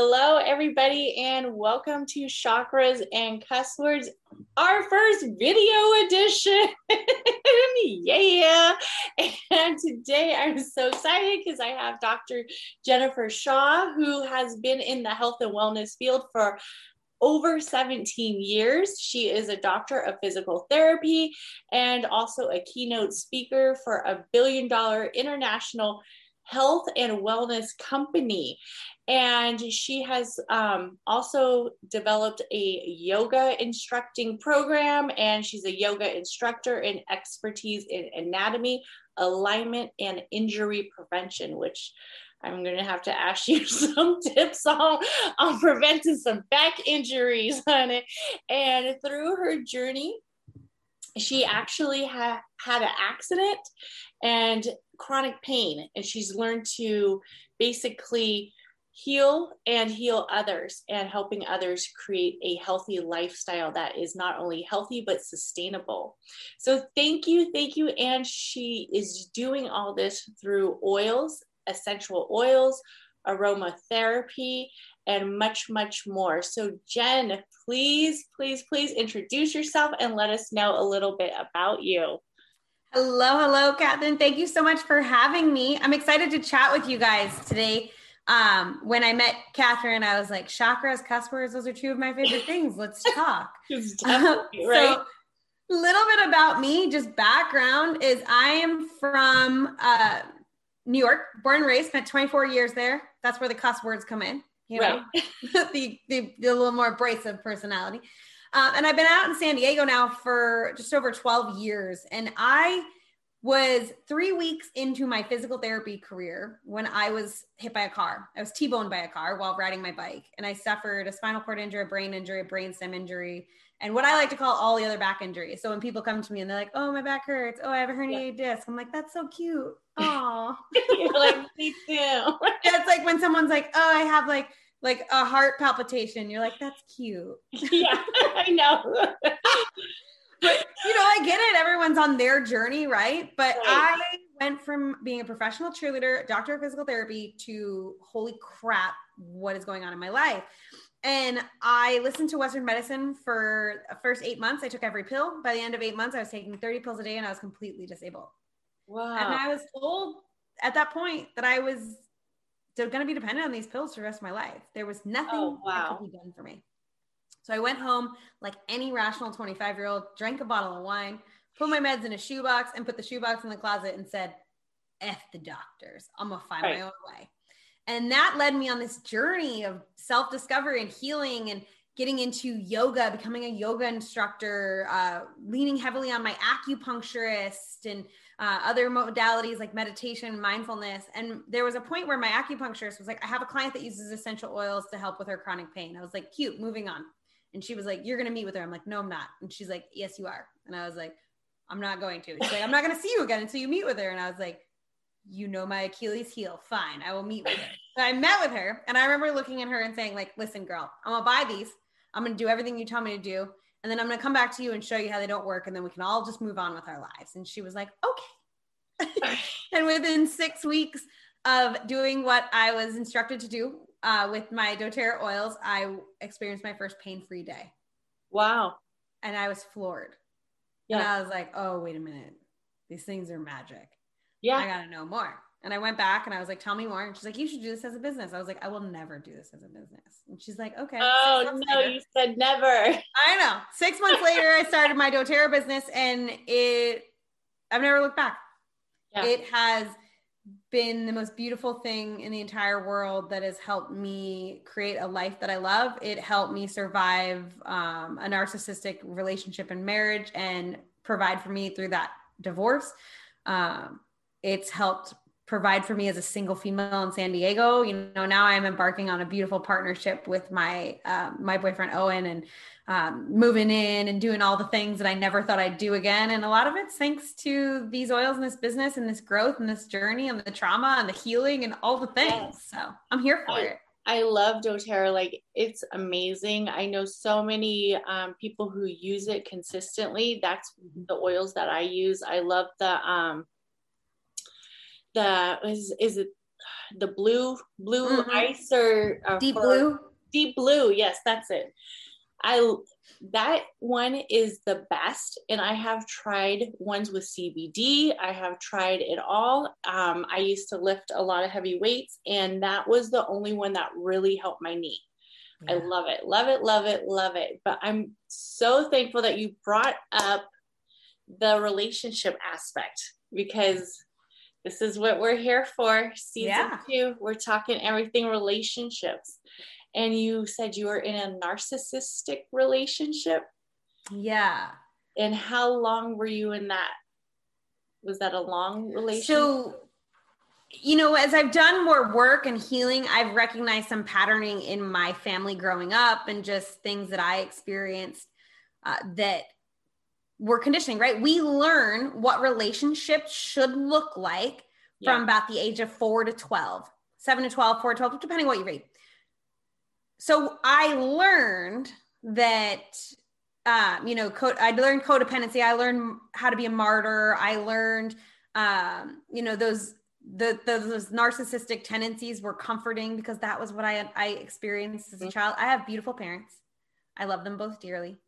Hello, everybody, and welcome to Chakras and Cuss Words, our first video edition. yeah. And today I'm so excited because I have Dr. Jennifer Shaw, who has been in the health and wellness field for over 17 years. She is a doctor of physical therapy and also a keynote speaker for a billion dollar international health and wellness company. And she has um, also developed a yoga instructing program, and she's a yoga instructor in expertise in anatomy, alignment, and injury prevention, which I'm going to have to ask you some tips on, on preventing some back injuries on it. And through her journey, she actually ha- had an accident and chronic pain, and she's learned to basically heal and heal others and helping others create a healthy lifestyle that is not only healthy but sustainable. So thank you, thank you. And she is doing all this through oils, essential oils, aromatherapy, and much, much more. So, Jen, please, please, please introduce yourself and let us know a little bit about you. Hello, hello, Catherine. Thank you so much for having me. I'm excited to chat with you guys today um, when I met Catherine, I was like, chakras, cuss words, those are two of my favorite things. Let's talk. right. So, a little bit about me, just background is I am from uh, New York, born and raised, spent 24 years there. That's where the cuss words come in, you know, right. the, the, the, little more abrasive personality. Um, and I've been out in San Diego now for just over 12 years. And I was three weeks into my physical therapy career when I was hit by a car. I was T boned by a car while riding my bike, and I suffered a spinal cord injury, a brain injury, a brain stem injury, and what I like to call all the other back injuries. So when people come to me and they're like, "Oh, my back hurts. Oh, I have a herniated yeah. disc," I'm like, "That's so cute." Oh, you're like me too. it's like when someone's like, "Oh, I have like." Like a heart palpitation, you're like, that's cute. Yeah, I know. but you know, I get it. Everyone's on their journey, right? But right. I went from being a professional cheerleader, doctor of physical therapy, to holy crap, what is going on in my life? And I listened to Western medicine for the first eight months. I took every pill. By the end of eight months, I was taking 30 pills a day and I was completely disabled. Wow. And I was told at that point that I was going to be dependent on these pills for the rest of my life. There was nothing oh, wow. that could be done for me. So I went home like any rational 25 year old, drank a bottle of wine, put my meds in a shoebox, and put the shoebox in the closet and said, F the doctors. I'm going to find right. my own way. And that led me on this journey of self discovery and healing and getting into yoga, becoming a yoga instructor, uh, leaning heavily on my acupuncturist and uh, other modalities like meditation, mindfulness. And there was a point where my acupuncturist was like, I have a client that uses essential oils to help with her chronic pain. I was like, cute, moving on. And she was like, You're going to meet with her. I'm like, No, I'm not. And she's like, Yes, you are. And I was like, I'm not going to. She's like, I'm not going to see you again until you meet with her. And I was like, You know my Achilles heel. Fine. I will meet with her. So I met with her. And I remember looking at her and saying, like, listen, girl, I'm to buy these. I'm to do everything you tell me to do. And then I'm to come back to you and show you how they don't work. And then we can all just move on with our lives. And she was like, okay. and within six weeks of doing what I was instructed to do, uh, with my doTERRA oils, I experienced my first pain free day. Wow. And I was floored. Yeah. And I was like, oh, wait a minute. These things are magic. Yeah. I got to know more. And I went back and I was like, tell me more. And she's like, you should do this as a business. I was like, I will never do this as a business. And she's like, okay. Oh, no, later. you said never. I know. Six months later, I started my doTERRA business and it, I've never looked back. Yeah. It has been the most beautiful thing in the entire world that has helped me create a life that I love. It helped me survive um, a narcissistic relationship and marriage and provide for me through that divorce. Um, it's helped provide for me as a single female in San Diego. You know, now I'm embarking on a beautiful partnership with my um, my boyfriend Owen and um, moving in and doing all the things that I never thought I'd do again. And a lot of it's thanks to these oils and this business and this growth and this journey and the trauma and the healing and all the things. So I'm here for I, it. I love doTERRA. Like it's amazing. I know so many um, people who use it consistently. That's mm-hmm. the oils that I use. I love the um, the is is it the blue blue mm-hmm. ice or, or deep blue? Deep blue yes that's it. I that one is the best and i have tried ones with cbd i have tried it all. Um, i used to lift a lot of heavy weights and that was the only one that really helped my knee. Yeah. i love it love it love it love it. But i'm so thankful that you brought up the relationship aspect because this is what we're here for. Season yeah. two, we're talking everything relationships. And you said you were in a narcissistic relationship. Yeah. And how long were you in that? Was that a long relationship? So, you know, as I've done more work and healing, I've recognized some patterning in my family growing up and just things that I experienced uh, that we're conditioning, right? We learn what relationships should look like yeah. from about the age of four to 12, seven to 12, four to 12, depending what you read. So I learned that, um, you know, co- I learned codependency. I learned how to be a martyr. I learned, um, you know, those, the, the, those narcissistic tendencies were comforting because that was what I, I experienced as a mm-hmm. child. I have beautiful parents. I love them both dearly.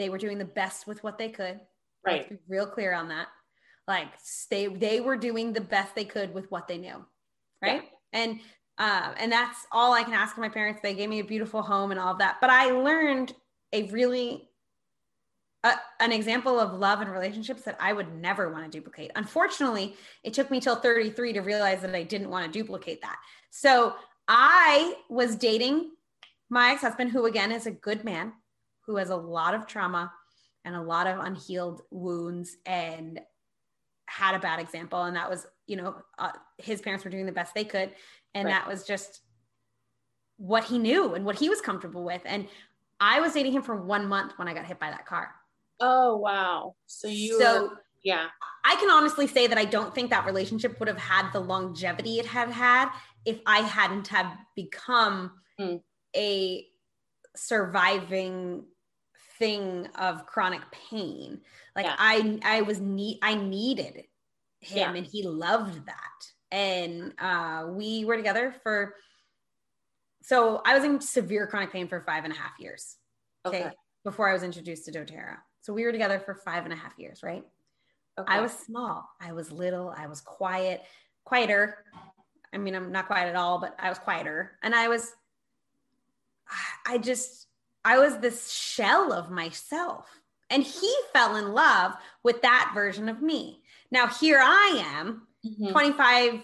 They were doing the best with what they could. Right. be real clear on that. Like they they were doing the best they could with what they knew. Right. Yeah. And uh, and that's all I can ask of my parents. They gave me a beautiful home and all of that. But I learned a really uh, an example of love and relationships that I would never want to duplicate. Unfortunately, it took me till 33 to realize that I didn't want to duplicate that. So I was dating my ex-husband, who again is a good man, who has a lot of trauma and a lot of unhealed wounds and had a bad example. And that was you know uh, his parents were doing the best they could. And right. that was just what he knew and what he was comfortable with. And i was dating him for one month when i got hit by that car. Oh wow. So you so were, yeah. I can honestly say that i don't think that relationship would have had the longevity it had had if i hadn't have become mm. a surviving thing of chronic pain. Like yeah. I I was need I needed him yeah. and he loved that. And uh we were together for so I was in severe chronic pain for five and a half years. Okay. okay. Before I was introduced to doTERRA. So we were together for five and a half years, right? Okay. I was small. I was little. I was quiet, quieter. I mean, I'm not quiet at all, but I was quieter. And I was, I just, I was this shell of myself. And he fell in love with that version of me. Now, here I am, mm-hmm. 25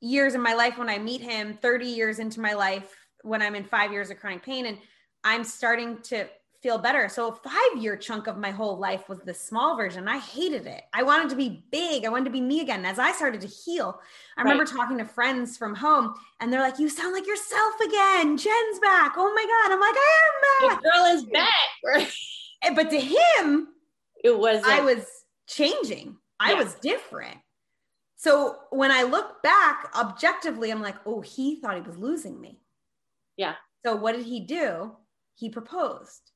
years in my life when I meet him, 30 years into my life when I'm in five years of chronic pain, and I'm starting to feel better. So, a five year chunk of my whole life was the small version. I hated it. I wanted to be big. I wanted to be me again. As I started to heal, I right. remember talking to friends from home and they're like, You sound like yourself again. Jen's back. Oh my God. I'm like, I am back. The girl is back. Right? Eh, but to him, it was, I was changing, I yeah. was different. So, when I look back objectively, I'm like, Oh, he thought he was losing me. Yeah. So, what did he do? He proposed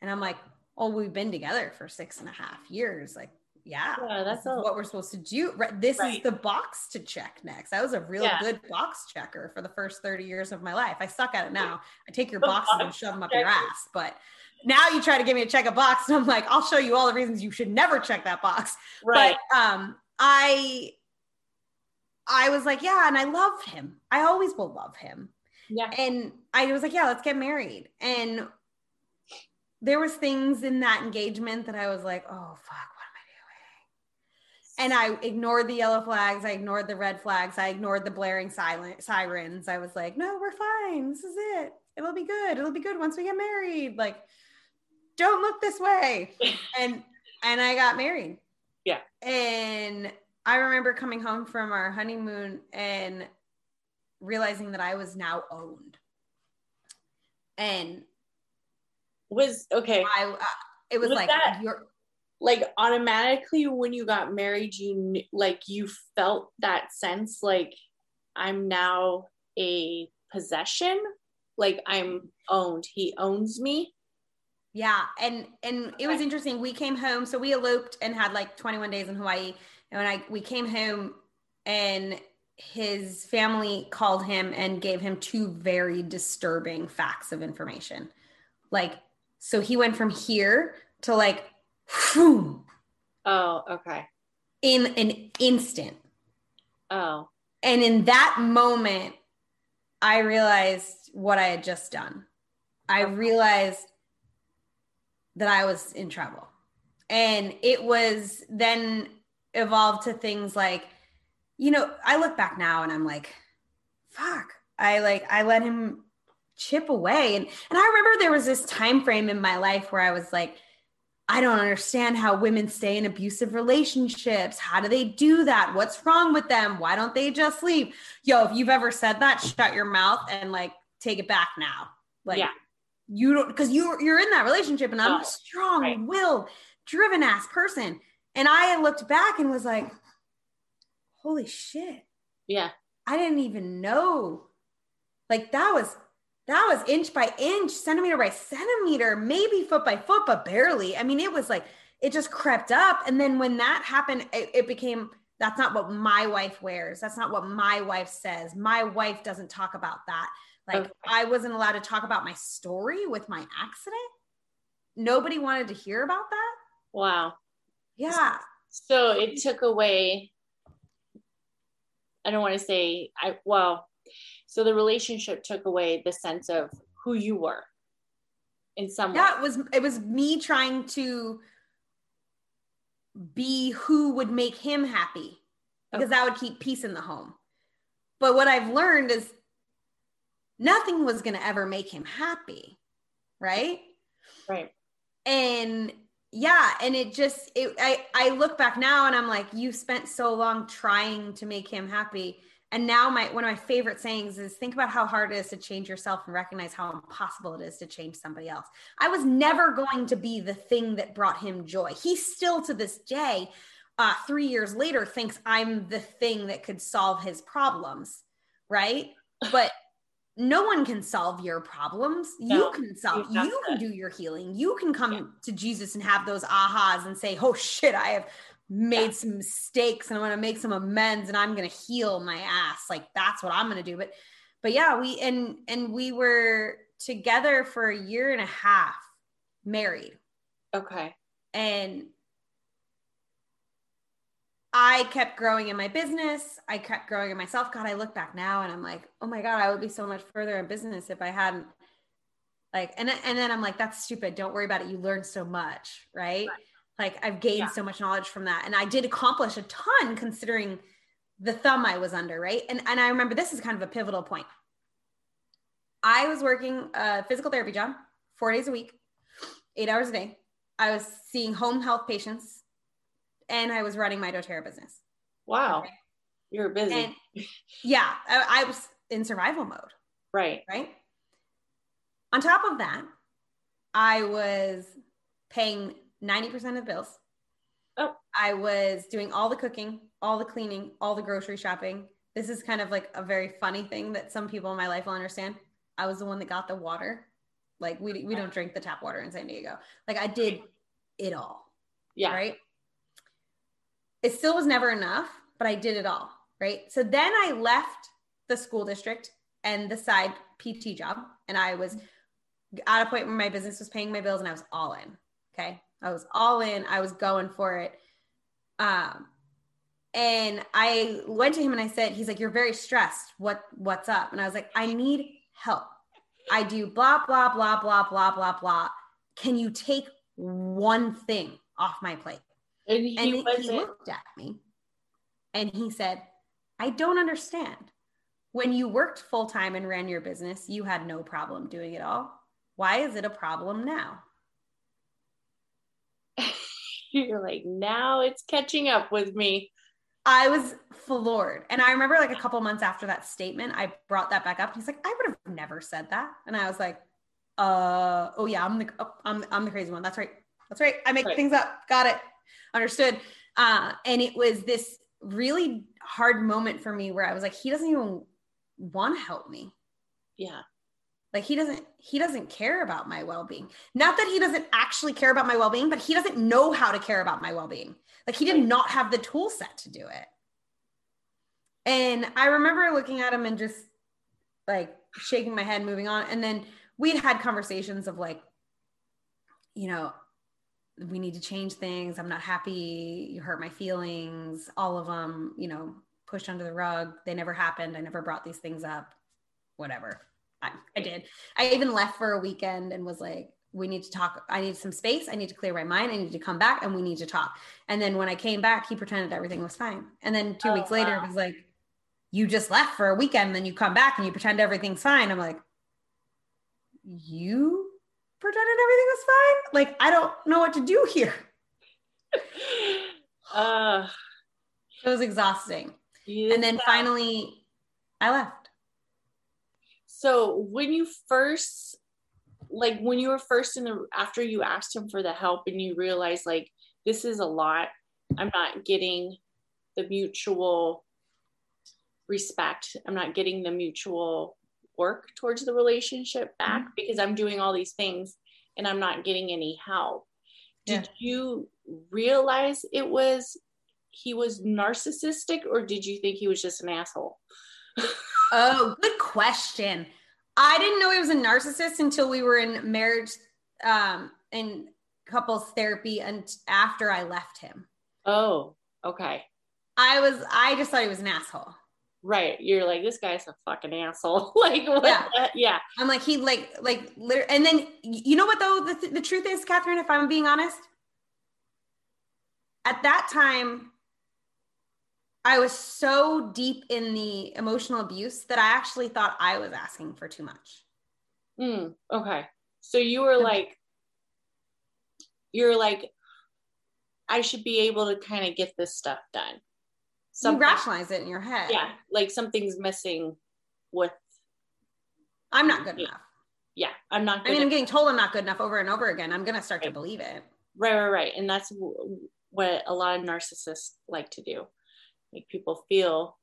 and I'm like, oh, we've been together for six and a half years. Like, yeah, yeah that's a- what we're supposed to do. This right. is the box to check next. I was a real yeah. good box checker for the first 30 years of my life. I suck at it now. I take your boxes box and shove them up your ass. But now you try to get me to check a box, and I'm like, I'll show you all the reasons you should never check that box. Right. But um, I I was like, yeah, and I love him. I always will love him. Yeah. And I was like, yeah, let's get married. And there was things in that engagement that I was like, oh fuck, what am I doing? And I ignored the yellow flags, I ignored the red flags, I ignored the blaring silent sirens. I was like, no, we're fine. This is it. It'll be good. It'll be good once we get married. Like, don't look this way. and and I got married. Yeah. And I remember coming home from our honeymoon and realizing that I was now owned. And was okay. I uh, it was, was like that, you're like automatically when you got married you like you felt that sense like I'm now a possession like I'm owned. He owns me. Yeah, and and it was interesting. We came home, so we eloped and had like 21 days in Hawaii. And when I we came home, and his family called him and gave him two very disturbing facts of information. Like, so he went from here to like, whew, oh, okay, in an instant. Oh, and in that moment, I realized what I had just done. I realized that I was in trouble. And it was then evolved to things like, you know, I look back now and I'm like, fuck. I like I let him chip away. And and I remember there was this time frame in my life where I was like, I don't understand how women stay in abusive relationships. How do they do that? What's wrong with them? Why don't they just leave? Yo, if you've ever said that, shut your mouth and like take it back now. Like yeah you don't because you're you're in that relationship and I'm oh, a strong right. will driven ass person. And I looked back and was like, holy shit. Yeah. I didn't even know. Like that was that was inch by inch, centimeter by centimeter, maybe foot by foot, but barely. I mean, it was like it just crept up. And then when that happened, it, it became that's not what my wife wears. That's not what my wife says. My wife doesn't talk about that. Like okay. I wasn't allowed to talk about my story with my accident. Nobody wanted to hear about that. Wow. Yeah. So it took away I don't want to say I well, so the relationship took away the sense of who you were in some yeah, way. it was it was me trying to be who would make him happy because okay. that would keep peace in the home. But what I've learned is nothing was going to ever make him happy. Right. Right. And yeah. And it just, it, I, I look back now and I'm like, you spent so long trying to make him happy. And now my one of my favorite sayings is think about how hard it is to change yourself and recognize how impossible it is to change somebody else. I was never going to be the thing that brought him joy. He still to this day, uh, three years later, thinks I'm the thing that could solve his problems. Right. But no one can solve your problems. No, you can solve, you, can do your healing. You can come yeah. to Jesus and have those ahas and say, Oh shit, I have made some mistakes and I'm gonna make some amends and I'm gonna heal my ass. Like that's what I'm gonna do. But but yeah, we and and we were together for a year and a half, married. Okay. And I kept growing in my business. I kept growing in myself. God, I look back now and I'm like, oh my God, I would be so much further in business if I hadn't like, and, and then I'm like, that's stupid. Don't worry about it. You learn so much, right? right. Like I've gained yeah. so much knowledge from that. And I did accomplish a ton considering the thumb I was under, right? And, and I remember this is kind of a pivotal point. I was working a physical therapy job four days a week, eight hours a day. I was seeing home health patients and I was running my doTERRA business. Wow. You're busy. And yeah, I, I was in survival mode. Right. Right. On top of that, I was paying 90% of the bills. Oh. I was doing all the cooking, all the cleaning, all the grocery shopping. This is kind of like a very funny thing that some people in my life will understand. I was the one that got the water. Like we we don't drink the tap water in San Diego. Like I did it all. Yeah. Right it still was never enough, but I did it all. Right. So then I left the school district and the side PT job, and I was at a point where my business was paying my bills and I was all in. Okay. I was all in. I was going for it. Um, and I went to him and I said, he's like, you're very stressed. What, what's up? And I was like, I need help. I do blah, blah, blah, blah, blah, blah, blah. Can you take one thing off my plate? And he, and he looked at me and he said, I don't understand. When you worked full time and ran your business, you had no problem doing it all. Why is it a problem now? You're like, now it's catching up with me. I was floored. And I remember like a couple months after that statement, I brought that back up. He's like, I would have never said that. And I was like, uh, oh yeah, I'm the, oh, I'm, I'm the crazy one. That's right. That's right. I make right. things up. Got it. Understood. Uh, and it was this really hard moment for me where I was like, he doesn't even want to help me. Yeah. Like he doesn't he doesn't care about my well-being. Not that he doesn't actually care about my well-being, but he doesn't know how to care about my well-being. Like he did not have the tool set to do it. And I remember looking at him and just like shaking my head, moving on. And then we'd had conversations of like, you know, we need to change things. I'm not happy. You hurt my feelings. All of them, you know, pushed under the rug. They never happened. I never brought these things up. Whatever. I, I did. I even left for a weekend and was like, we need to talk. I need some space. I need to clear my mind. I need to come back and we need to talk. And then when I came back, he pretended everything was fine. And then two oh, weeks later, wow. it was like, you just left for a weekend, then you come back and you pretend everything's fine. I'm like, you pretended everything was fine? Like, I don't know what to do here. uh, it was exhausting. And then finally, I left. So when you first, like when you were first in the, after you asked him for the help and you realized like, this is a lot, I'm not getting the mutual respect, I'm not getting the mutual work towards the relationship back mm-hmm. because I'm doing all these things and I'm not getting any help. Did yeah. you realize it was he was narcissistic or did you think he was just an asshole? Oh, good question. I didn't know he was a narcissist until we were in marriage um in couples therapy and after I left him. Oh, okay. I was I just thought he was an asshole. Right. You're like, this guy's a fucking asshole. like, yeah. Yeah. I'm like, he like, like, literally. And then, you know what though? The, th- the truth is, Catherine, if I'm being honest, at that time, I was so deep in the emotional abuse that I actually thought I was asking for too much. Mm, okay. So you were like, you're like, I should be able to kind of get this stuff done. Something, you rationalize it in your head. Yeah. Like something's missing with. I'm not good yeah. enough. Yeah. I'm not I mean, I'm getting told I'm not good enough over and over again. I'm going to start right. to believe it. Right, right, right. And that's what a lot of narcissists like to do make people feel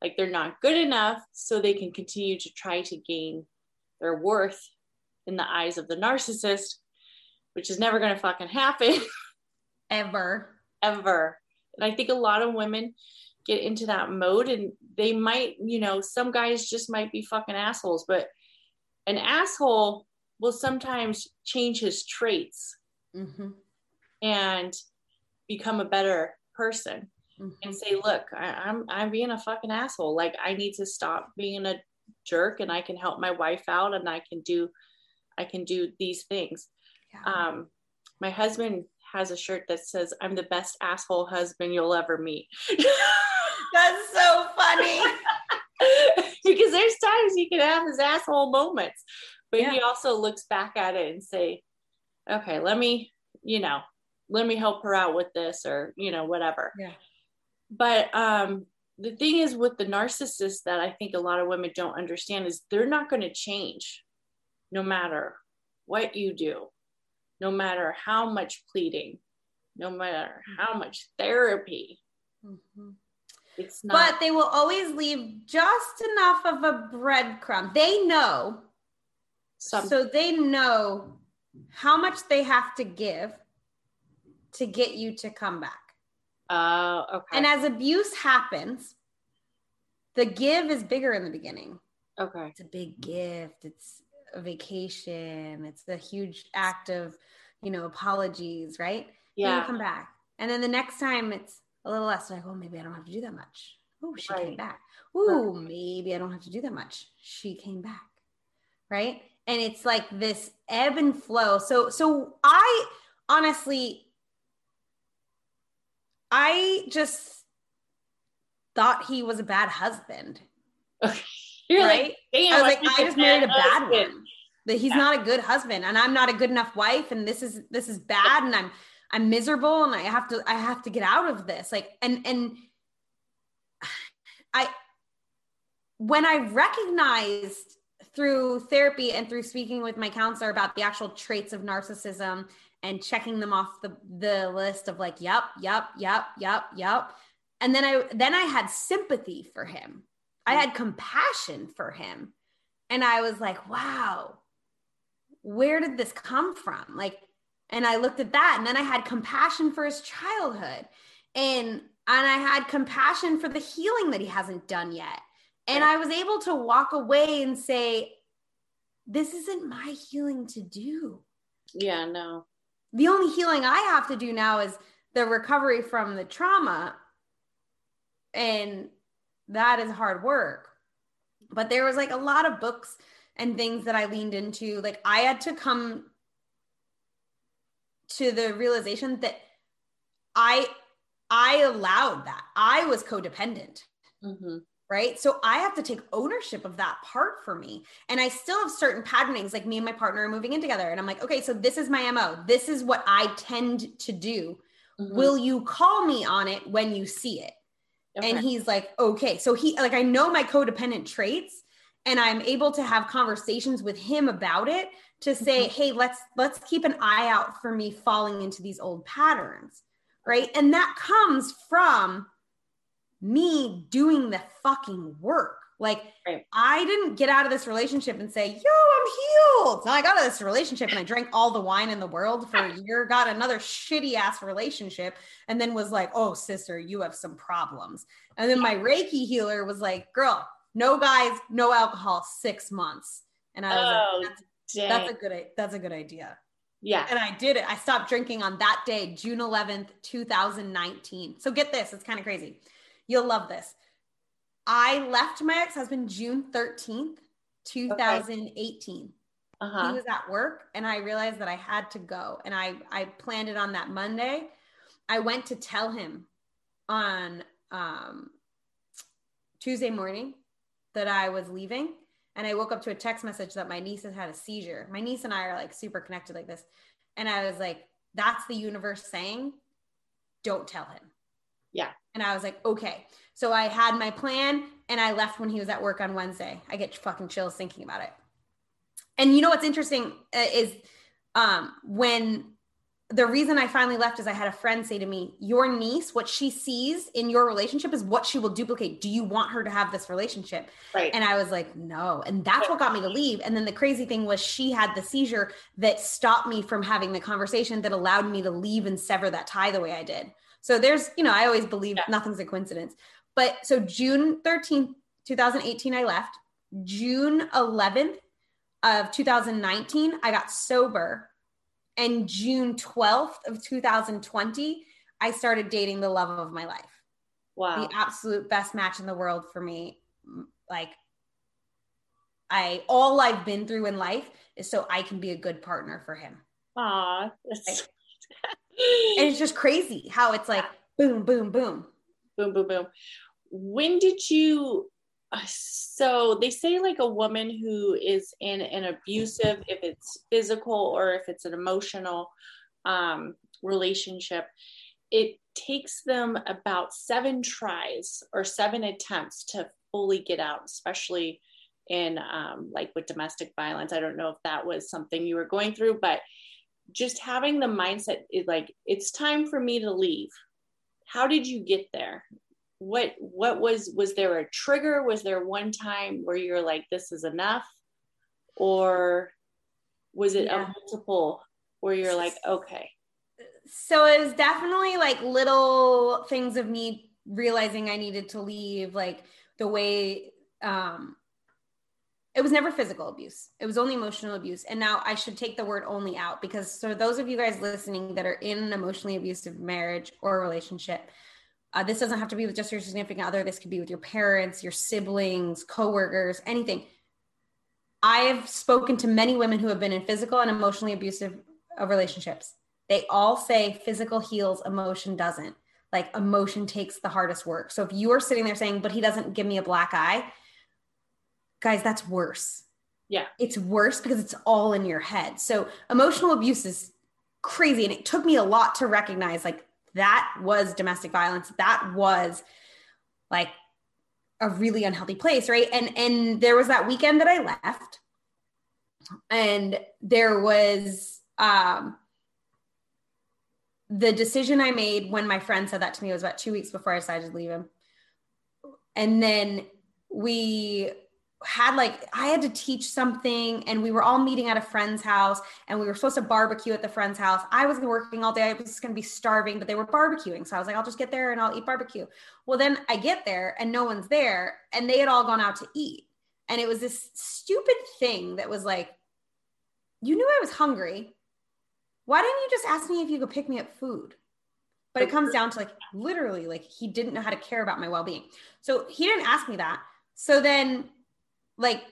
like they're not good enough so they can continue to try to gain their worth in the eyes of the narcissist, which is never going to fucking happen. Ever. Ever. And I think a lot of women get into that mode and they might, you know, some guys just might be fucking assholes, but an asshole will sometimes change his traits mm-hmm. and become a better person mm-hmm. and say, look, I, I'm I'm being a fucking asshole. Like I need to stop being a jerk and I can help my wife out and I can do I can do these things. Yeah. Um my husband has a shirt that says, I'm the best asshole husband you'll ever meet. That's so funny. because there's times he can have his asshole moments, but yeah. he also looks back at it and say, okay, let me, you know, let me help her out with this or, you know, whatever. Yeah but um the thing is with the narcissist that I think a lot of women don't understand is they're not going to change no matter what you do, no matter how much pleading, no matter how much therapy. Mm-hmm. It's not. But they will always leave just enough of a breadcrumb. They know. Some, so they know how much they have to give to get you to come back. Oh, okay. And as abuse happens, the give is bigger in the beginning. Okay. It's a big gift. It's a vacation. It's the huge act of, you know, apologies, right? Yeah. you come back. And then the next time it's a little less like, oh, maybe I don't have to do that much. Oh, she right. came back. Oh, right. maybe I don't have to do that much. She came back. Right. And it's like this ebb and flow. So, so I honestly, I just thought he was a bad husband. You're right? Like, I was like, I just married a bad husband. one. That he's yeah. not a good husband, and I'm not a good enough wife, and this is this is bad, and I'm I'm miserable, and I have to I have to get out of this. Like, and and I when I recognized through therapy and through speaking with my counselor about the actual traits of narcissism and checking them off the, the list of like, yep, yep, yep, yep, yep. And then I then I had sympathy for him. I had compassion for him. And I was like, wow, where did this come from? Like, and I looked at that and then I had compassion for his childhood. And and I had compassion for the healing that he hasn't done yet. And I was able to walk away and say, this isn't my healing to do. Yeah, no. The only healing I have to do now is the recovery from the trauma. And that is hard work. But there was like a lot of books and things that I leaned into. Like I had to come to the realization that I I allowed that. I was codependent. Mm-hmm. Right. So I have to take ownership of that part for me. And I still have certain patternings, like me and my partner are moving in together. And I'm like, okay, so this is my MO. This is what I tend to do. Mm-hmm. Will you call me on it when you see it? Okay. And he's like, okay. So he, like, I know my codependent traits and I'm able to have conversations with him about it to say, mm-hmm. hey, let's, let's keep an eye out for me falling into these old patterns right? And that comes from me doing the fucking work. Like right. I didn't get out of this relationship and say, "Yo, I'm healed." Now I got out of this relationship and I drank all the wine in the world for a year, got another shitty ass relationship, and then was like, "Oh, sister, you have some problems." And then my Reiki healer was like, "Girl, no guys, no alcohol, six months." And I was oh, like, that's, "That's a good. That's a good idea." Yeah. And I did it. I stopped drinking on that day, June 11th, 2019. So get this, it's kind of crazy. You'll love this. I left my ex husband June 13th, 2018. Okay. Uh-huh. He was at work and I realized that I had to go. And I, I planned it on that Monday. I went to tell him on um, Tuesday morning that I was leaving and I woke up to a text message that my niece had had a seizure. My niece and I are like super connected like this. And I was like, that's the universe saying, don't tell him. Yeah. And I was like, okay. So I had my plan and I left when he was at work on Wednesday. I get fucking chills thinking about it. And you know what's interesting uh, is um, when the reason I finally left is I had a friend say to me, Your niece, what she sees in your relationship is what she will duplicate. Do you want her to have this relationship? Right. And I was like, No. And that's what got me to leave. And then the crazy thing was, she had the seizure that stopped me from having the conversation that allowed me to leave and sever that tie the way I did. So there's, you know, I always believe yeah. nothing's a coincidence. But so June 13th, 2018, I left. June 11th of 2019, I got sober and June 12th of 2020, I started dating the love of my life. Wow. The absolute best match in the world for me. Like I all I've been through in life is so I can be a good partner for him. Aw. Like, and it's just crazy how it's like boom, boom, boom. Boom, boom, boom. When did you so they say like a woman who is in an abusive if it's physical or if it's an emotional um, relationship it takes them about seven tries or seven attempts to fully get out especially in um, like with domestic violence i don't know if that was something you were going through but just having the mindset is like it's time for me to leave. How did you get there? What what was was there a trigger? Was there one time where you're like this is enough? Or was it yeah. a multiple where you're like okay. So it was definitely like little things of me realizing i needed to leave like the way um it was never physical abuse it was only emotional abuse and now i should take the word only out because so those of you guys listening that are in an emotionally abusive marriage or relationship uh, this doesn't have to be with just your significant other. This could be with your parents, your siblings, coworkers, anything. I have spoken to many women who have been in physical and emotionally abusive uh, relationships. They all say physical heals, emotion doesn't. Like emotion takes the hardest work. So if you are sitting there saying, but he doesn't give me a black eye, guys, that's worse. Yeah. It's worse because it's all in your head. So emotional abuse is crazy. And it took me a lot to recognize like that was domestic violence. That was like a really unhealthy place, right? And and there was that weekend that I left, and there was um the decision I made when my friend said that to me was about two weeks before I decided to leave him. And then we had like I had to teach something and we were all meeting at a friend's house and we were supposed to barbecue at the friend's house. I was working all day. I was going to be starving, but they were barbecuing. So I was like, I'll just get there and I'll eat barbecue. Well, then I get there and no one's there and they had all gone out to eat. And it was this stupid thing that was like, you knew I was hungry. Why didn't you just ask me if you could pick me up food? But it comes down to like literally, like he didn't know how to care about my well being. So he didn't ask me that. So then like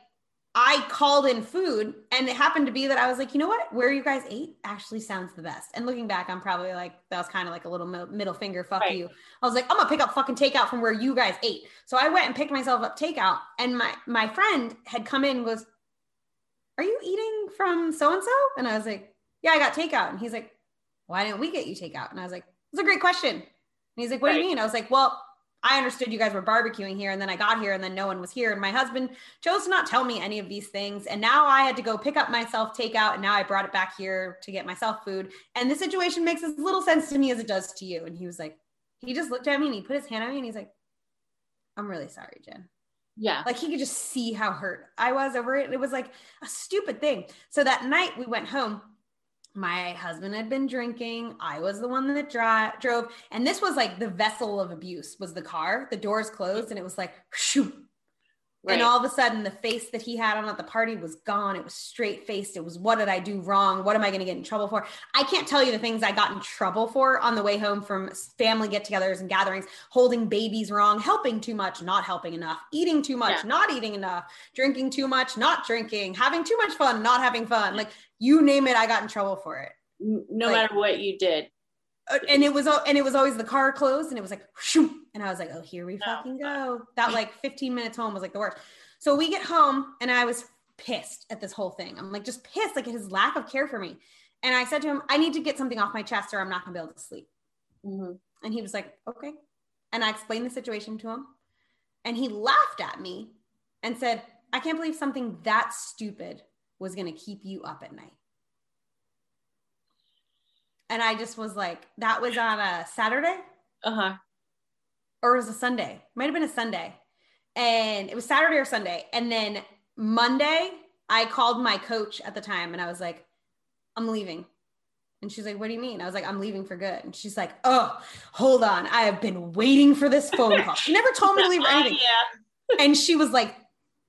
I called in food and it happened to be that I was like, you know what? Where you guys ate actually sounds the best. And looking back, I'm probably like, that was kind of like a little middle finger, fuck right. you. I was like, I'm gonna pick up fucking takeout from where you guys ate. So I went and picked myself up takeout. And my my friend had come in and goes, Are you eating from so and so? And I was like, Yeah, I got takeout. And he's like, Why didn't we get you takeout? And I was like, It's a great question. And he's like, What right. do you mean? I was like, Well, I understood you guys were barbecuing here and then I got here and then no one was here and my husband chose to not tell me any of these things and now I had to go pick up myself takeout and now I brought it back here to get myself food and the situation makes as little sense to me as it does to you. And he was like he just looked at me and he put his hand on me and he's like I'm really sorry Jen. Yeah. Like he could just see how hurt I was over it. It was like a stupid thing. So that night we went home my husband had been drinking i was the one that drove and this was like the vessel of abuse was the car. The doors closed and it was like shoot right. and all of a sudden the face that he had on at the party was gone it was straight faced it was what did i do wrong what am i going to get in trouble for i can't tell you the things i got in trouble for on the way home from family get-togethers and gatherings holding babies wrong helping too much not helping enough eating too much yeah. not eating enough drinking too much not drinking having too much fun not having fun like you name it, I got in trouble for it. No like, matter what you did. Uh, and it was and it was always the car closed and it was like shoot and I was like, oh, here we fucking go. That like 15 minutes home was like the worst. So we get home and I was pissed at this whole thing. I'm like just pissed like at his lack of care for me. And I said to him, I need to get something off my chest or I'm not gonna be able to sleep. Mm-hmm. And he was like, okay. And I explained the situation to him. And he laughed at me and said, I can't believe something that stupid was going to keep you up at night. And I just was like, that was on a Saturday. Uh huh. Or it was a Sunday. Might have been a Sunday. And it was Saturday or Sunday. And then Monday, I called my coach at the time and I was like, I'm leaving. And she's like, What do you mean? I was like, I'm leaving for good. And she's like, Oh, hold on. I have been waiting for this phone call. She never told me to leave anything. yeah. And she was like,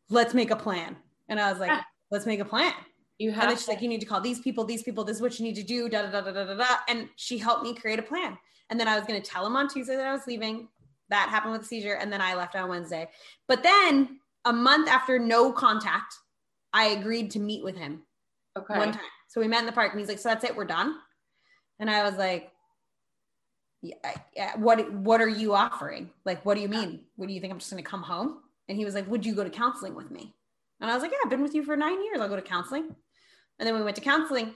Let's make a plan. And I was like, let's make a plan. You have and then she's to- like, you need to call these people, these people, this is what you need to do, da da da da da da. And she helped me create a plan. And then I was going to tell him on Tuesday that I was leaving. That happened with the seizure. And then I left on Wednesday. But then a month after no contact, I agreed to meet with him. Okay. One time. So we met in the park and he's like, so that's it, we're done. And I was like, yeah, yeah, what what are you offering? Like, what do you mean? What do you think I'm just gonna come home? And he was like, Would you go to counseling with me? And I was like, yeah, I've been with you for nine years. I'll go to counseling. And then we went to counseling.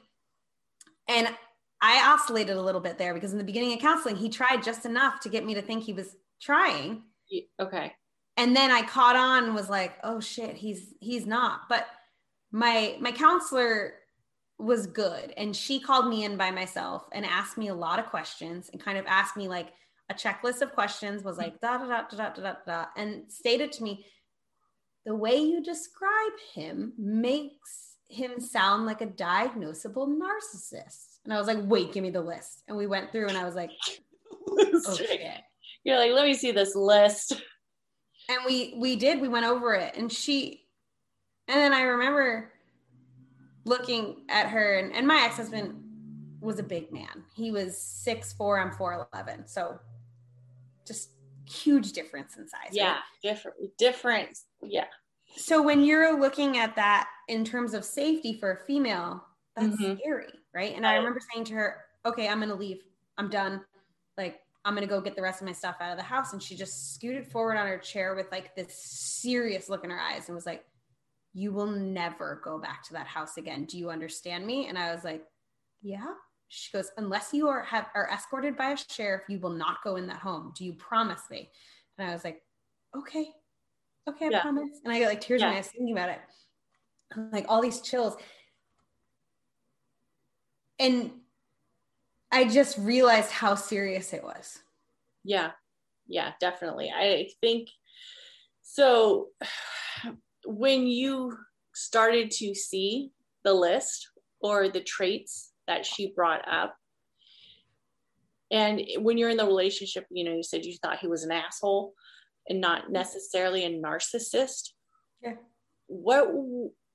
And I oscillated a little bit there because in the beginning of counseling, he tried just enough to get me to think he was trying. Okay. And then I caught on and was like, oh shit, he's he's not. But my my counselor was good and she called me in by myself and asked me a lot of questions and kind of asked me like a checklist of questions was like da da da da da da da and stated to me the way you describe him makes him sound like a diagnosable narcissist. And I was like, wait, give me the list. And we went through and I was like, oh shit. You're like, let me see this list. And we we did, we went over it. And she and then I remember looking at her and, and my ex-husband was a big man. He was six four, I'm four eleven. So just huge difference in size. Yeah, right? different, different. Yeah. So when you're looking at that in terms of safety for a female, that's mm-hmm. scary, right? And I remember saying to her, "Okay, I'm gonna leave. I'm done. Like, I'm gonna go get the rest of my stuff out of the house." And she just scooted forward on her chair with like this serious look in her eyes and was like, "You will never go back to that house again. Do you understand me?" And I was like, "Yeah." She goes, unless you are have are escorted by a sheriff, you will not go in that home. Do you promise me? And I was like, okay. okay, I yeah. promise. And I got like tears yeah. in my eyes thinking about it. like all these chills. And I just realized how serious it was. Yeah. Yeah, definitely. I think so when you started to see the list or the traits that she brought up. And when you're in the relationship you know you said you thought he was an asshole and not necessarily a narcissist. Yeah. What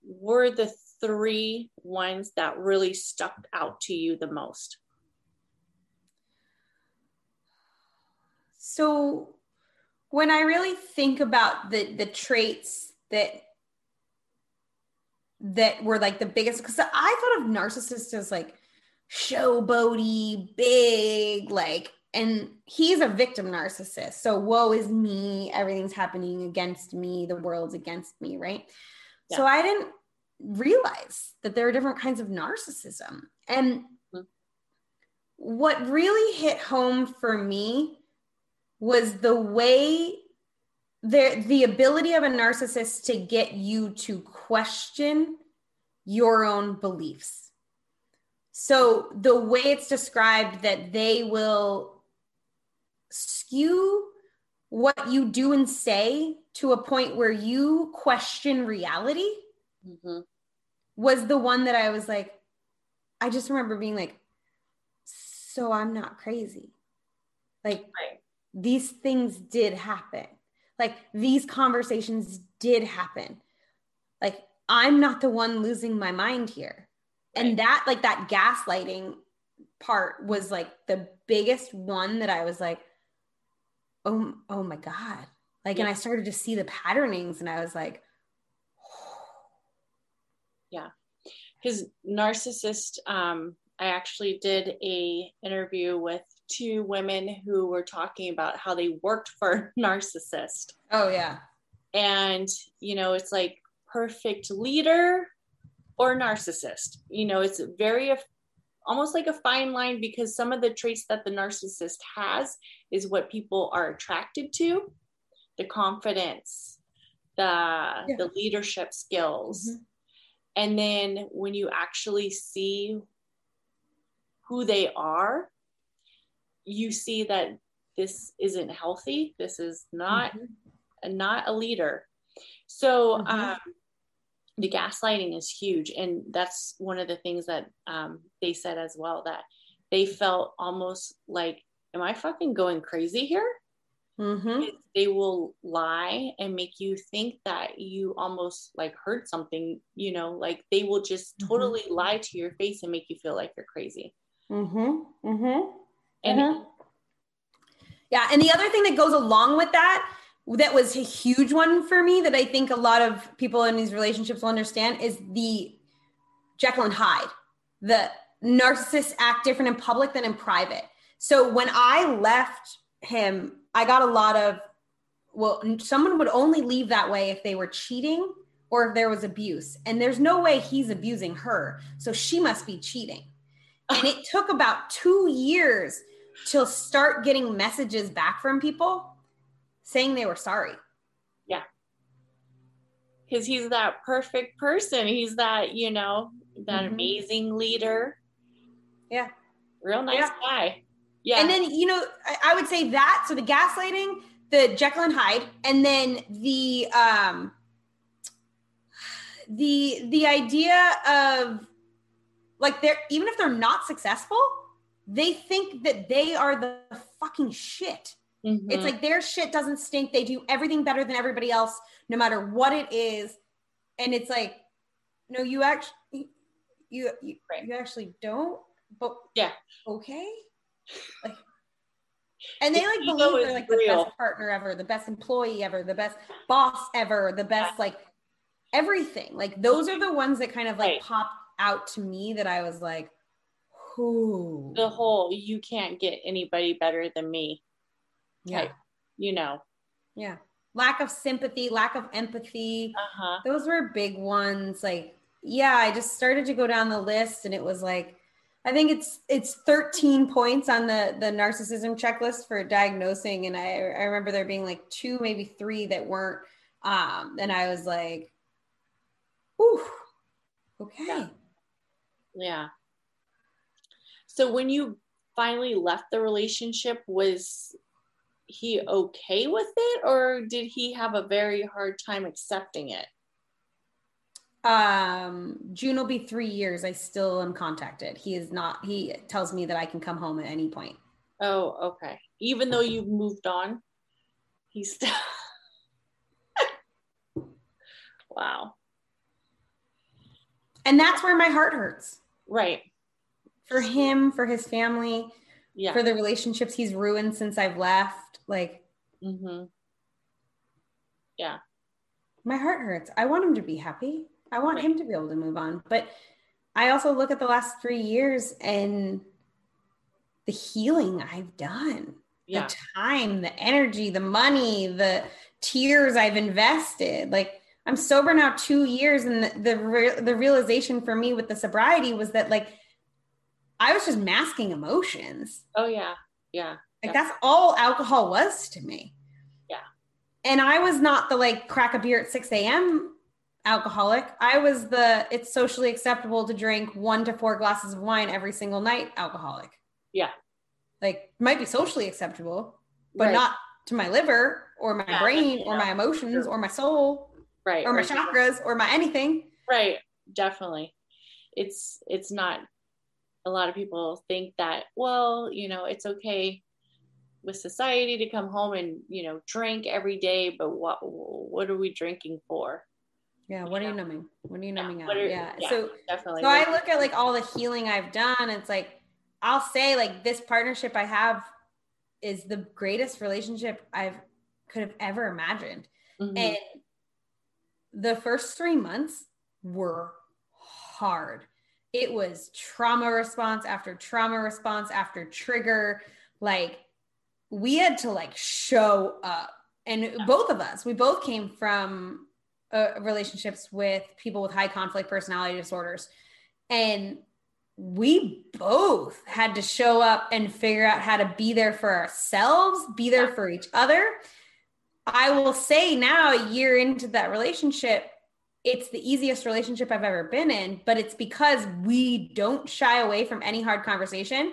were the three ones that really stuck out to you the most? So when i really think about the the traits that that were like the biggest because I thought of narcissists as like showboaty, big, like, and he's a victim narcissist. So woe is me, everything's happening against me, the world's against me, right? Yeah. So I didn't realize that there are different kinds of narcissism. And mm-hmm. what really hit home for me was the way the the ability of a narcissist to get you to question your own beliefs so the way it's described that they will skew what you do and say to a point where you question reality mm-hmm. was the one that I was like, I just remember being like, so I'm not crazy. Like right. these things did happen like these conversations did happen like i'm not the one losing my mind here. And that like that gaslighting part was like the biggest one that i was like oh oh my god like yeah. and i started to see the patternings and i was like yeah his narcissist um i actually did a interview with two women who were talking about how they worked for a narcissist. Oh, yeah. And, you know, it's like perfect leader or narcissist. You know, it's very almost like a fine line because some of the traits that the narcissist has is what people are attracted to the confidence, the, yeah. the leadership skills. Mm-hmm. And then when you actually see who they are, you see that this isn't healthy. This is not mm-hmm. not a leader. So mm-hmm. um, the gaslighting is huge, and that's one of the things that um, they said as well that they felt almost like, "Am I fucking going crazy here?" Mm-hmm. They will lie and make you think that you almost like heard something, you know, like they will just mm-hmm. totally lie to your face and make you feel like you're crazy. Mm-hmm. Mm-hmm. And mm-hmm. yeah, and the other thing that goes along with that that was a huge one for me that I think a lot of people in these relationships will understand is the Jekyll and Hyde. The narcissists act different in public than in private. So when I left him, I got a lot of well, someone would only leave that way if they were cheating or if there was abuse. And there's no way he's abusing her. So she must be cheating. And it took about two years to start getting messages back from people saying they were sorry. Yeah. Because he's that perfect person. He's that, you know, that mm-hmm. amazing leader. Yeah. Real nice yeah. guy. Yeah. And then, you know, I, I would say that. So the gaslighting, the Jekyll and Hyde, and then the um the the idea of like they're even if they're not successful, they think that they are the fucking shit. Mm-hmm. It's like their shit doesn't stink. They do everything better than everybody else, no matter what it is. And it's like, no, you actually, you you, right. you actually don't. But yeah, okay. Like, and they like believe they're like the best partner ever, the best employee ever, the best boss ever, the best like everything. Like those are the ones that kind of like right. pop out to me that I was like, who the whole you can't get anybody better than me. Yeah. Type, you know. Yeah. Lack of sympathy, lack of empathy. Uh-huh. Those were big ones. Like, yeah, I just started to go down the list and it was like, I think it's it's 13 points on the the narcissism checklist for diagnosing. And I, I remember there being like two, maybe three that weren't Um, and I was like, "Ooh, okay." Yeah. yeah. So when you finally left the relationship, was he okay with it, or did he have a very hard time accepting it? Um, June will be three years. I still am contacted. He is not. He tells me that I can come home at any point. Oh, okay. Even though you've moved on, he's still. wow. And that's where my heart hurts. Right. For him, for his family, Yeah. for the relationships he's ruined since I've left. Like, mm-hmm. my heart hurts. I want him to be happy. I want him to be able to move on. But I also look at the last three years and the healing I've done, Yeah. the time, the energy, the money, the tears I've invested. Like I'm sober now two years, and the the, re- the realization for me with the sobriety was that like I was just masking emotions. Oh, yeah. Yeah. Like that's all alcohol was to me. Yeah. And I was not the like crack a beer at 6 a.m. alcoholic. I was the it's socially acceptable to drink one to four glasses of wine every single night alcoholic. Yeah. Like might be socially acceptable, but Right. not to my liver or my Yeah, brain or yeah. my emotions or my soul Right. or my Right. chakras or my anything. right definitely it's it's not a lot of people think that well you know it's okay with society to come home and you know drink every day but what what are we drinking for Yeah. What are you numbing? What are you Yeah, numbing out? are- yeah. yeah. So definitely So I look at like all the healing I've done. It's like I'll say like this partnership I have is the greatest relationship I've could have ever imagined. Mhm. And the first three months were hard. It was trauma response after trauma response after trigger. Like we had to like show up. And both of us, we both came from uh, relationships with people with high conflict personality disorders. And we both had to show up and figure out how to be there for ourselves, be there for each other. I will say now, a year into that relationship, it's the easiest relationship I've ever been in, but it's because we don't shy away from any hard conversation.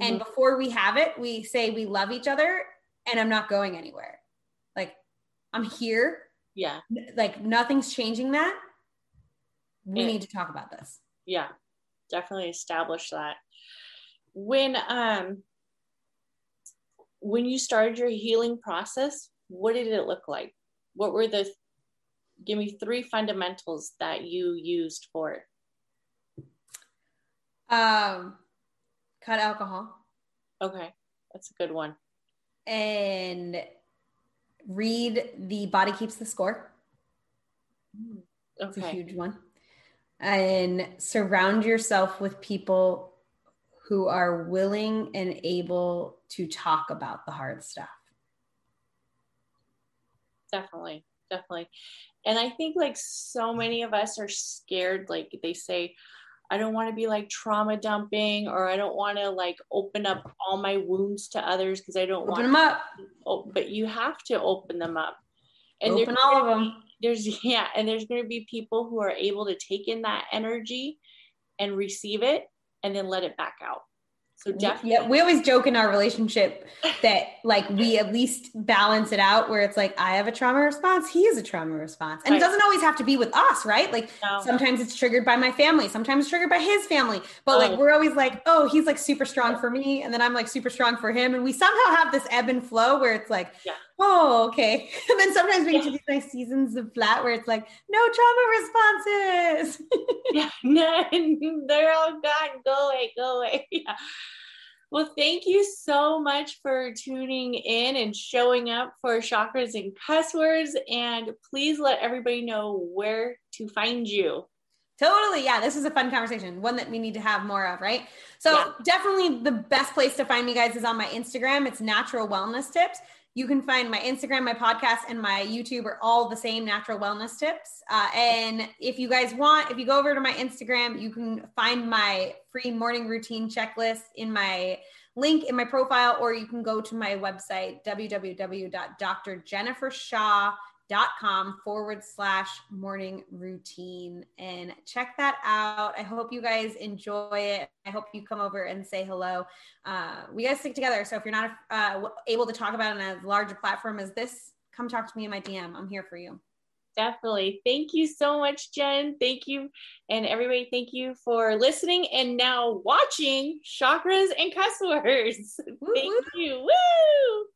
And Mhm. before we have it, we say we love each other and I'm not going anywhere. Like, I'm here. yeah Like, nothing's changing that. We Yeah. need to talk about this. yeah definitely establish that when um when you started your healing process what did it look like what were the give me three fundamentals that you used for it Um, cut alcohol okay that's a good one and read The Body Keeps the Score. It's a huge one. And surround yourself with people who are willing and able to talk about the hard stuff. definitely definitely and i think like so many of us are scared like they say i don't want to be like trauma dumping or i don't want to like open up all my wounds to others because i don't Open want them up. oh, but you have to open them up and Open all of them. there's yeah and there's going to be people who are able to take in that energy and receive it and then let it back out so definitely Yeah, we always joke in our relationship that like we at least balance it out where it's like I have a trauma response, he has a trauma response. And Right. it doesn't always have to be with us, right? Like no, sometimes it's triggered by my family, sometimes it's triggered by his family. But Oh. like we're always like, oh, he's like super strong for me, and then I'm like super strong for him. And we somehow have this ebb and flow where it's like, Yeah. Oh, okay. And then sometimes we get to Yeah. these nice seasons of flat where it's like, no trauma responses. yeah, no, they're all gone. Go away, go away. Yeah. Well, thank you so much for tuning in and showing up for chakras and cuss words. And please let everybody know where to find you. Totally. Yeah. This is a fun conversation, one that we need to have more of, right? So, Yeah. definitely the best place to find me, guys, is on my Instagram. It's natural wellness tips. You can find my Instagram, my podcast, and my YouTube are all the same natural wellness tips. Uh, and if you guys want, if you go over to my Instagram, you can find my free morning routine checklist in my link in my profile, or you can go to my website, www.drjennifershaw dot com forward slash morning routine. And check that out. I hope you guys enjoy it. I hope you come over and say hello. Uh, we guys stick together. So if you're not uh, able to talk about it on a larger platform as this come talk to me in my dm i'm here for you. Definitely. Thank you so much jen. Thank you. And everybody thank you for listening and now watching chakras and cuss words. Thank you. Woo